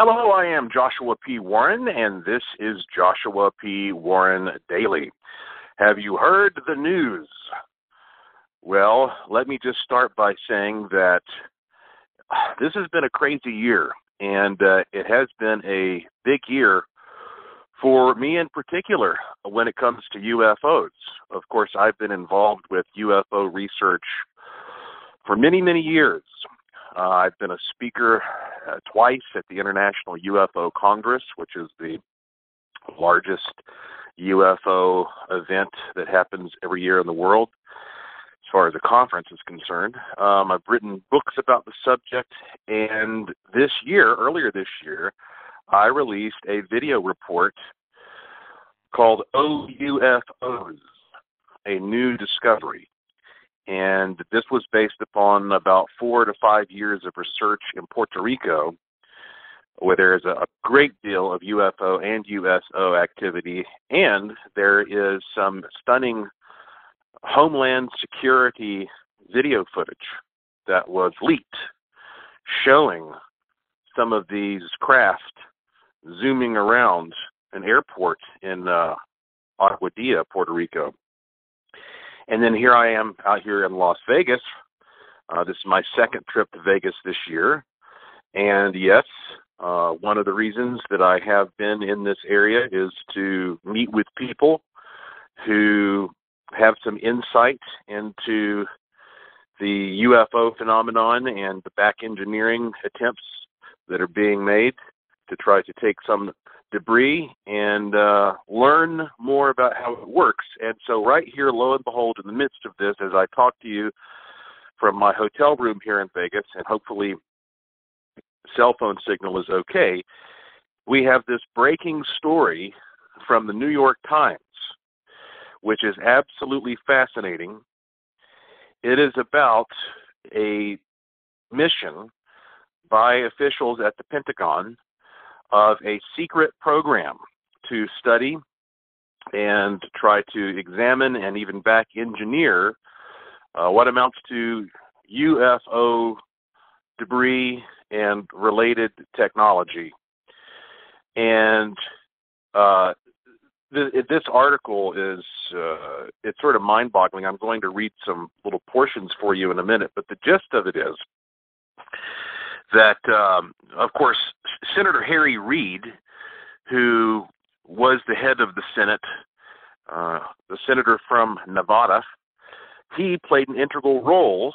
Hello, I am Joshua P. Warren, and this is Joshua P. Warren Daily. Have you heard the news? Well, let me just start by saying that this has been a crazy year, and uh, it has been a big year for me in particular when it comes to UFOs. Of course, I've been involved with UFO research for many, many years. Uh, I've been a speaker uh, twice at the International UFO Congress, which is the largest UFO event that happens every year in the world, as far as a conference is concerned. Um, I've written books about the subject, and this year, earlier this year, I released a video report called OUFOs, a new discovery. And this was based upon about four to five years of research in Puerto Rico, where there is a great deal of UFO and USO activity, and there is some stunning Homeland Security video footage that was leaked showing some of these craft zooming around an airport in uh, Aguadilla, Puerto Rico. And then here I am out here in Las Vegas. Uh, this is my second trip to Vegas this year. And yes, uh, one of the reasons that I have been in this area is to meet with people who have some insight into the UFO phenomenon and the back engineering attempts that are being made to try to take some debris and uh, learn more about how it works. And so, right here, lo and behold, in the midst of this, as I talk to you from my hotel room here in Vegas, and hopefully, cell phone signal is okay, we have this breaking story from the New York Times, which is absolutely fascinating. It is about a mission by officials at the Pentagon of a secret program to study and try to examine and even back engineer uh, what amounts to UFO debris and related technology. And uh, th- this article is uh, it's sort of mind-boggling. I'm going to read some little portions for you in a minute, but the gist of it is that, um, of course, Senator Harry Reid, who was the head of the Senate, uh, the senator from Nevada, he played an integral role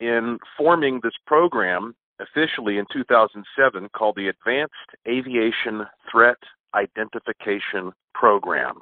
in forming this program officially in 2007 called the Advanced Aviation Threat Identification Program.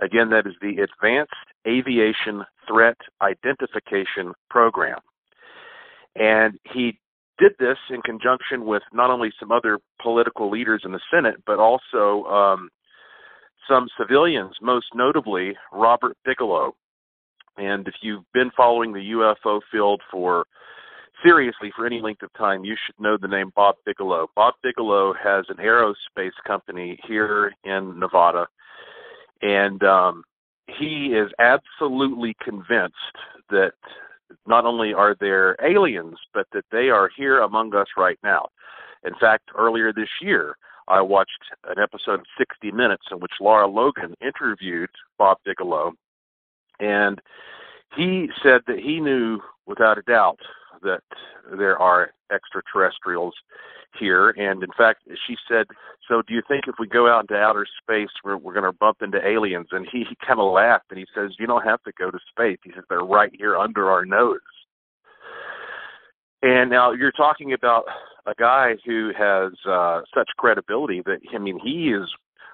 Again, that is the Advanced Aviation Threat Identification Program. And he did this in conjunction with not only some other political leaders in the Senate, but also um, some civilians, most notably Robert Bigelow. And if you've been following the UFO field for seriously for any length of time, you should know the name Bob Bigelow. Bob Bigelow has an aerospace company here in Nevada, and um, he is absolutely convinced that not only are there aliens, but that they are here among us right now. In fact, earlier this year, I watched an episode of 60 Minutes in which Lara Logan interviewed Bob Bigelow, and he said that he knew without a doubt that there are extraterrestrials here. And in fact, she said, "So do you think if we go out into outer space, we're we're going to bump into aliens?" And he, he kind of laughed and he says, "You don't have to go to space." He says, "They're right here under our nose." And now you're talking about a guy who has uh, such credibility that I mean he is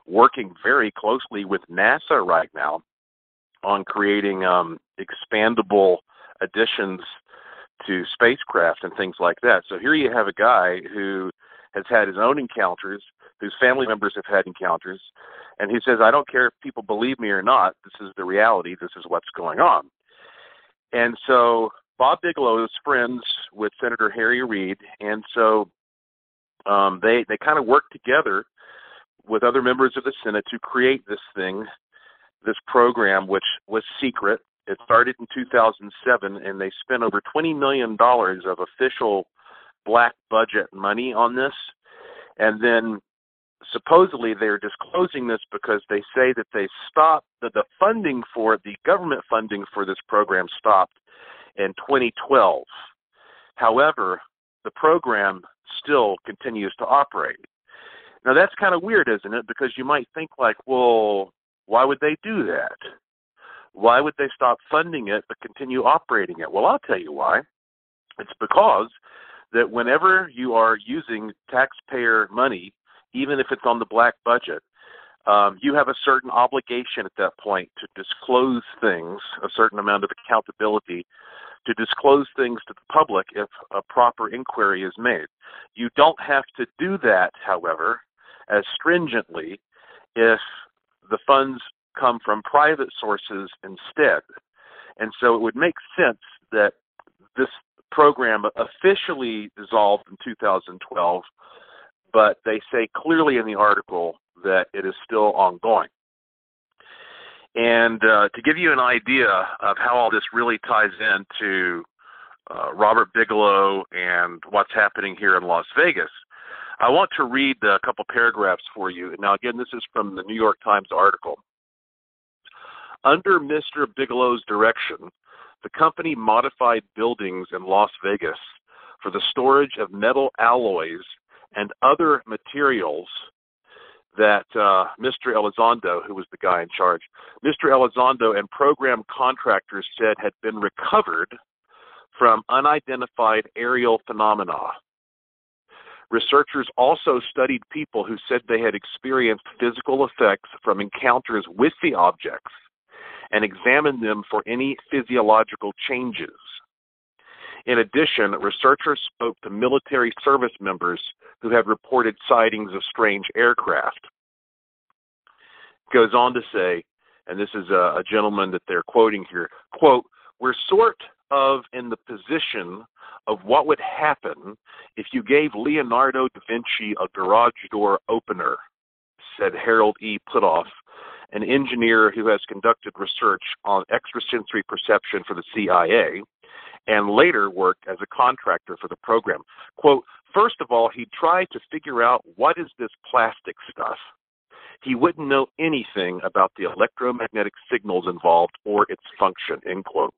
working very closely with NASA right now on creating um, expandable additions to spacecraft and things like that. So here you have a guy who has had his own encounters, whose family members have had encounters, and he says, I don't care if people believe me or not, this is the reality, this is what's going on. And so Bob Bigelow is friends with Senator Harry Reid, and so um, they they kind of work together with other members of the Senate to create this thing, this program, which was secret it started in 2007, and they spent over $20 million of official black budget money on this. And then supposedly they're disclosing this because they say that they stopped that the funding for the government funding for this program stopped in 2012. However, the program still continues to operate. Now that's kind of weird, isn't it? Because you might think like, well, why would they do that? Why would they stop funding it but continue operating it? Well, I'll tell you why. It's because that whenever you are using taxpayer money, even if it's on the black budget, um, you have a certain obligation at that point to disclose things, a certain amount of accountability to disclose things to the public if a proper inquiry is made. You don't have to do that, however, as stringently if the funds come from private sources instead. And so it would make sense that this program officially dissolved in 2012, but they say clearly in the article that it is still ongoing. And uh, to give you an idea of how all this really ties into uh, Robert Bigelow and what's happening here in Las Vegas, I want to read a couple paragraphs for you. Now, again, this is from the New York Times article. Under Mr. Bigelow's direction, the company modified buildings in Las Vegas for the storage of metal alloys and other materials that uh, Mr. Elizondo, who was the guy in charge, Mr. Elizondo and program contractors said had been recovered from unidentified aerial phenomena. Researchers also studied people who said they had experienced physical effects from encounters with the objects and examined them for any physiological changes. In addition, researchers spoke to military service members who had reported sightings of strange aircraft. Goes on to say, and this is a, a gentleman that they're quoting here, quote, we're sort of in the position of what would happen if you gave Leonardo da Vinci a garage door opener, said Harold E. Puthoff, an engineer who has conducted research on extrasensory perception for the CIA and later worked as a contractor for the program. Quote, first of all, he tried to figure out what is this plastic stuff. He wouldn't know anything about the electromagnetic signals involved or its function, end quote.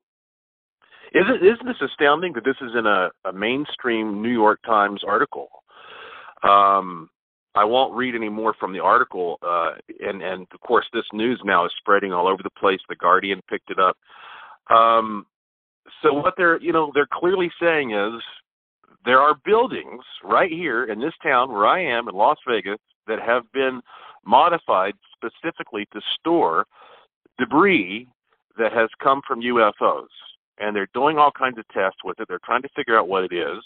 Isn't, isn't this astounding that this is in a, a mainstream New York Times article? Um, I won't read any more from the article, uh, and and of course this news now is spreading all over the place. The Guardian picked it up. Um, so what they're you know they're clearly saying is there are buildings right here in this town where I am in Las Vegas that have been modified specifically to store debris that has come from UFOs and they're doing all kinds of tests with it. They're trying to figure out what it is.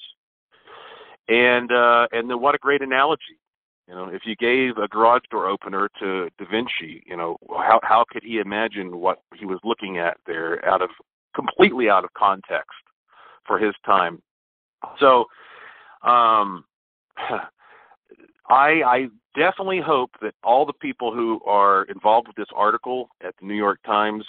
And uh, and then what a great analogy. You know, if you gave a garage door opener to Da Vinci, you know, how how could he imagine what he was looking at there out of completely out of context for his time. So um I I definitely hope that all the people who are involved with this article at the New York Times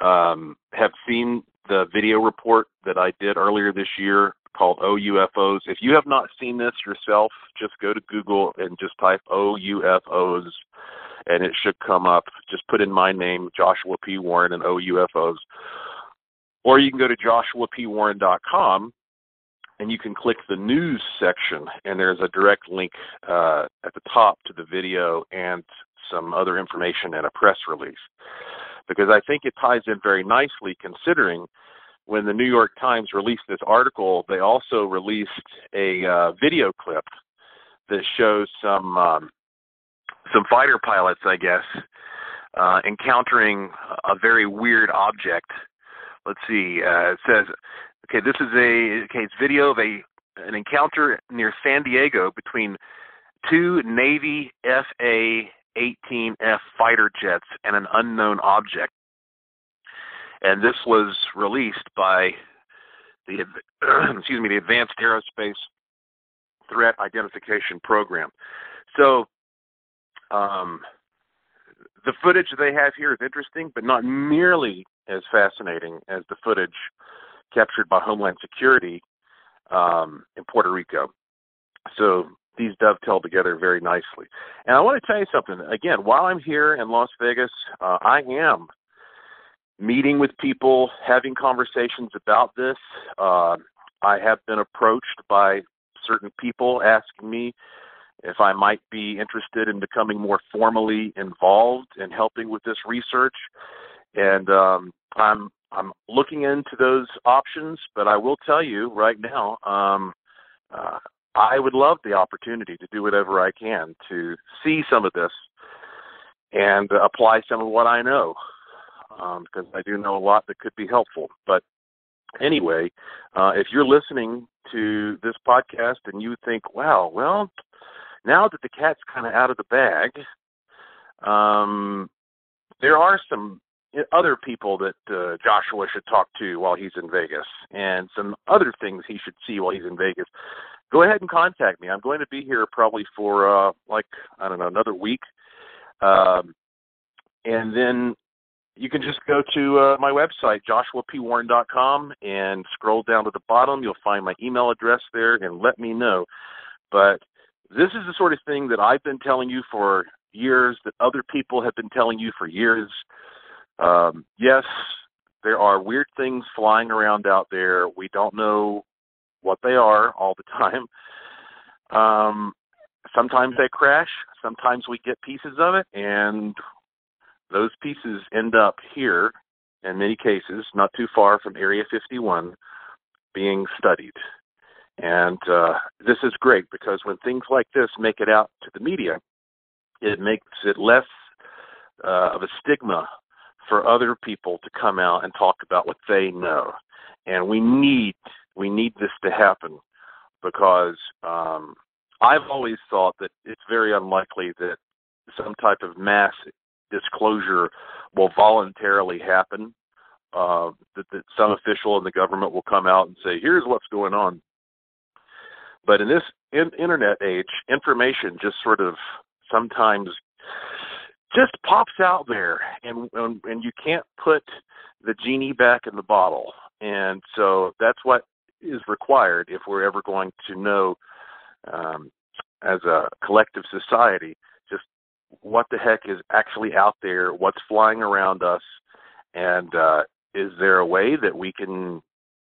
um, have seen the video report that I did earlier this year called OUFOs. If you have not seen this yourself, just go to Google and just type OUFOs and it should come up. Just put in my name, Joshua P. Warren, and OUFOs. Or you can go to joshuapwarren.com and you can click the news section, and there's a direct link uh, at the top to the video and some other information and a press release because I think it ties in very nicely considering when the New York Times released this article, they also released a uh, video clip that shows some um, some fighter pilots, I guess, uh, encountering a very weird object. Let's see. Uh, it says, okay, this is a okay, it's video of a an encounter near San Diego between two Navy FA 18F fighter jets and an unknown object. And this was released by the excuse me the Advanced Aerospace Threat Identification Program. So um, the footage they have here is interesting, but not nearly as fascinating as the footage captured by Homeland Security um, in Puerto Rico. So these dovetail together very nicely. And I want to tell you something. Again, while I'm here in Las Vegas, uh, I am meeting with people, having conversations about this. Uh, I have been approached by certain people asking me if I might be interested in becoming more formally involved in helping with this research. And um, I'm I'm looking into those options, but I will tell you right now, um, uh, I would love the opportunity to do whatever I can to see some of this and apply some of what I know, because um, I do know a lot that could be helpful. But anyway, uh, if you're listening to this podcast and you think, wow, well, now that the cat's kind of out of the bag, um, there are some other people that uh, Joshua should talk to while he's in Vegas, and some other things he should see while he's in Vegas. Go ahead and contact me. I'm going to be here probably for uh, like I don't know another week, um, and then you can just go to uh, my website joshuapwarren.com and scroll down to the bottom. You'll find my email address there, and let me know. But this is the sort of thing that I've been telling you for years, that other people have been telling you for years. Um, yes, there are weird things flying around out there. We don't know what they are all the time. Um, sometimes they crash. Sometimes we get pieces of it, and those pieces end up here in many cases, not too far from Area 51, being studied. And uh, this is great because when things like this make it out to the media, it makes it less uh, of a stigma for other people to come out and talk about what they know. And we need we need this to happen because um, I've always thought that it's very unlikely that some type of mass disclosure will voluntarily happen. Uh, that, that some official in the government will come out and say, "Here's what's going on." But in this in, internet age, information just sort of sometimes just pops out there, and, and and you can't put the genie back in the bottle. And so that's what is required if we're ever going to know, um, as a collective society, just what the heck is actually out there, what's flying around us, and uh, is there a way that we can,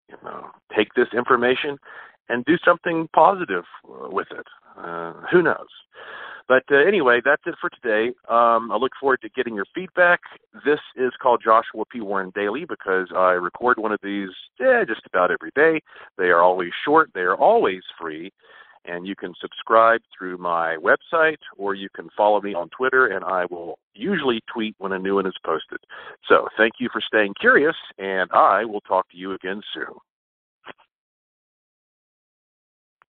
you know, take this information and do something positive with it? Uh, who knows? But uh, anyway, that's it for today. Um, I look forward to getting your feedback. This is called Joshua P. Warren Daily because I record one of these eh, just about every day. They are always short, they are always free, and you can subscribe through my website or you can follow me on Twitter, and I will usually tweet when a new one is posted. So thank you for staying curious, and I will talk to you again soon.